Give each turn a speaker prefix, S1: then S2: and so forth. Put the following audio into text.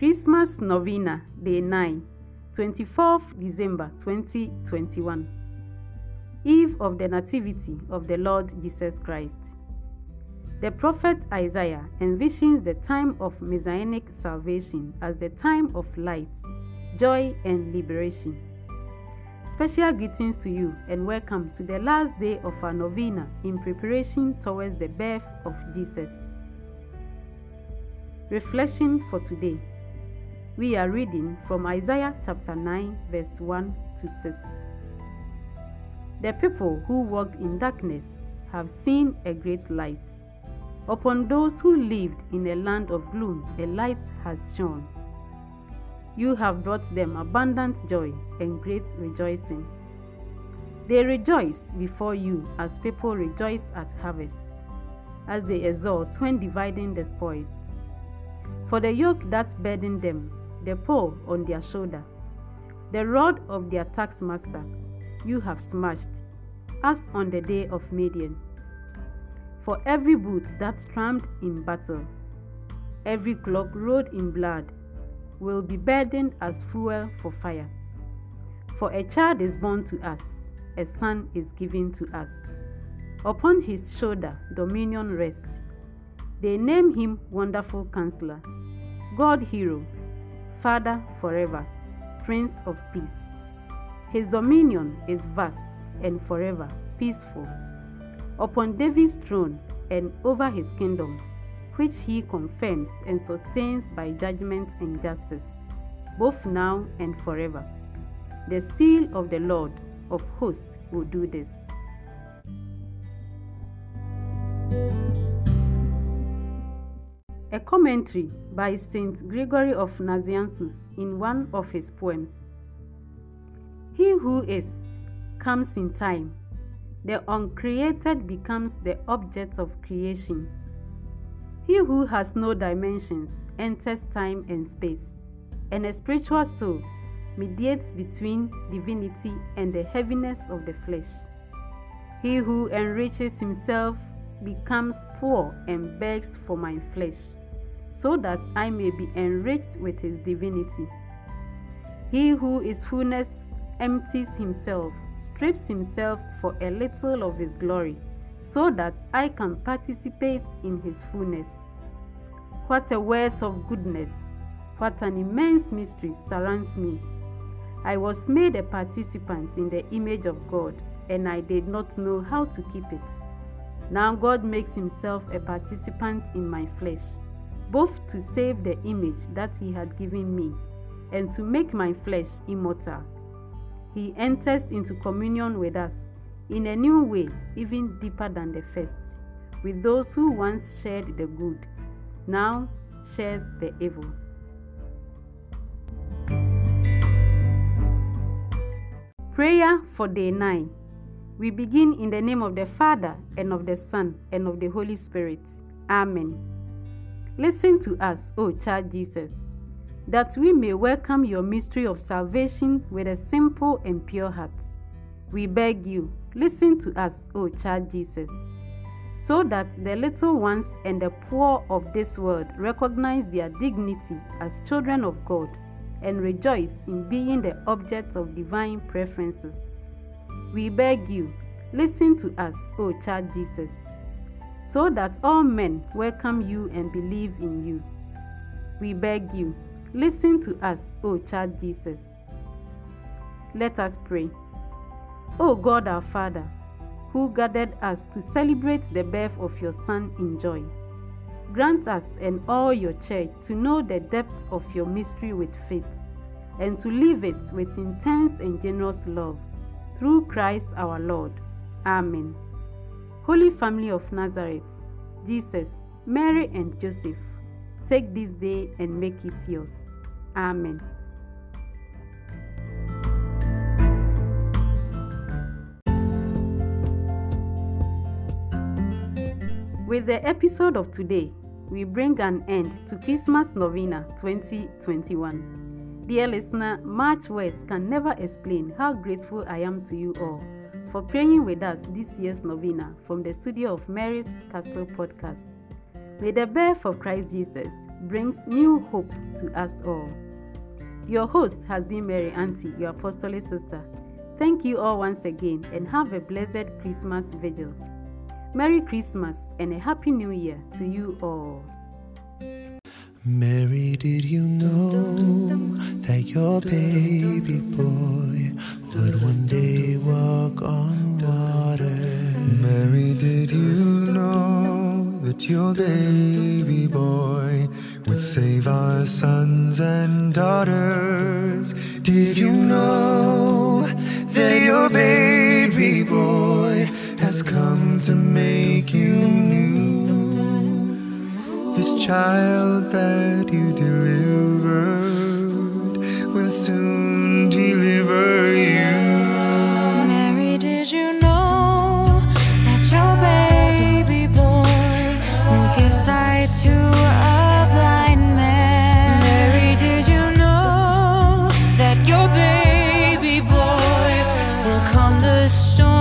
S1: Christmas Novena, Day 9, 24th December 2021. Eve of the Nativity of the Lord Jesus Christ. The prophet Isaiah envisions the time of messianic salvation as the time of light, joy, and liberation. Special greetings to you and welcome to the last day of our novena in preparation towards the birth of Jesus. Reflection for today. We are reading from Isaiah chapter 9, verse 1 to 6. The people who walked in darkness have seen a great light. Upon those who lived in a land of gloom, a light has shone. You have brought them abundant joy and great rejoicing. They rejoice before you as people rejoice at harvest, as they exult when dividing the spoils. For the yoke that burdened them, the pole on their shoulder, the rod of their taskmaster, you have smashed, as on the day of Midian. For every boot that tramped in battle, every cloak rolled in blood, will be burdened as fuel for fire. For a child is born to us, a son is given to us. Upon his shoulder dominion rests. They name him Wonderful Counselor, God Hero, Father forever, Prince of Peace. His dominion is vast and forever peaceful. Upon David's throne and over his kingdom, which he confirms and sustains by judgment and justice, both now and forever. The seal of the Lord of hosts will do this. A commentary by Saint Gregory of Nazianzus in one of his poems. He who is comes in time. The uncreated becomes the object of creation. He who has no dimensions enters time and space, and a spiritual soul mediates between divinity and the heaviness of the flesh. He who enriches himself becomes poor and begs for my flesh, so that I may be enriched with his divinity. He who is fullness empties himself, strips himself for a little of his glory so that I can participate in his fullness. What a wealth of goodness, what an immense mystery surrounds me. I was made a participant in the image of God, and I did not know how to keep it. Now God makes himself a participant in my flesh, both to save the image that he had given me and to make my flesh immortal. He enters into communion with us in a new way, even deeper than the first, with those who once shared the good, now shares the evil. Prayer for day 9. We begin in the name of the Father, and of the Son, and of the Holy Spirit. Amen. Listen to us, O child Jesus, that we may welcome your mystery of salvation with a simple and pure heart. We beg you, listen to us, O child Jesus, so that the little ones and the poor of this world recognize their dignity as children of God and rejoice in being the objects of divine preferences. We beg you, listen to us, O child Jesus, so that all men welcome you and believe in you. We beg you, listen to us, O child Jesus. Let us pray. O God our Father, who gathered us to celebrate the birth of your Son in joy, grant us and all your church to know the depth of your mystery with faith, and to live it with intense and generous love, through Christ our Lord. Amen. Holy Family of Nazareth, Jesus, Mary, and Joseph, take this day and make it yours. Amen. With the episode of today, we bring an end to Christmas Novena 2021. Dear listener, much words can never explain how grateful I am to you all for praying with us this year's novena from the studio of Mary's Castle podcast. May the birth of Christ Jesus brings new hope to us all. Your host has been Mary Auntie, your apostolic sister. Thank you all once again and have a blessed Christmas vigil. Merry Christmas and a Happy New Year to you all.
S2: Mary, did you know that your baby boy would one day walk on water?
S3: Mary, did you know that your baby boy would save our sons and daughters? Did you know that your baby boy has come to make you new? This child that you delivered will soon come the storm.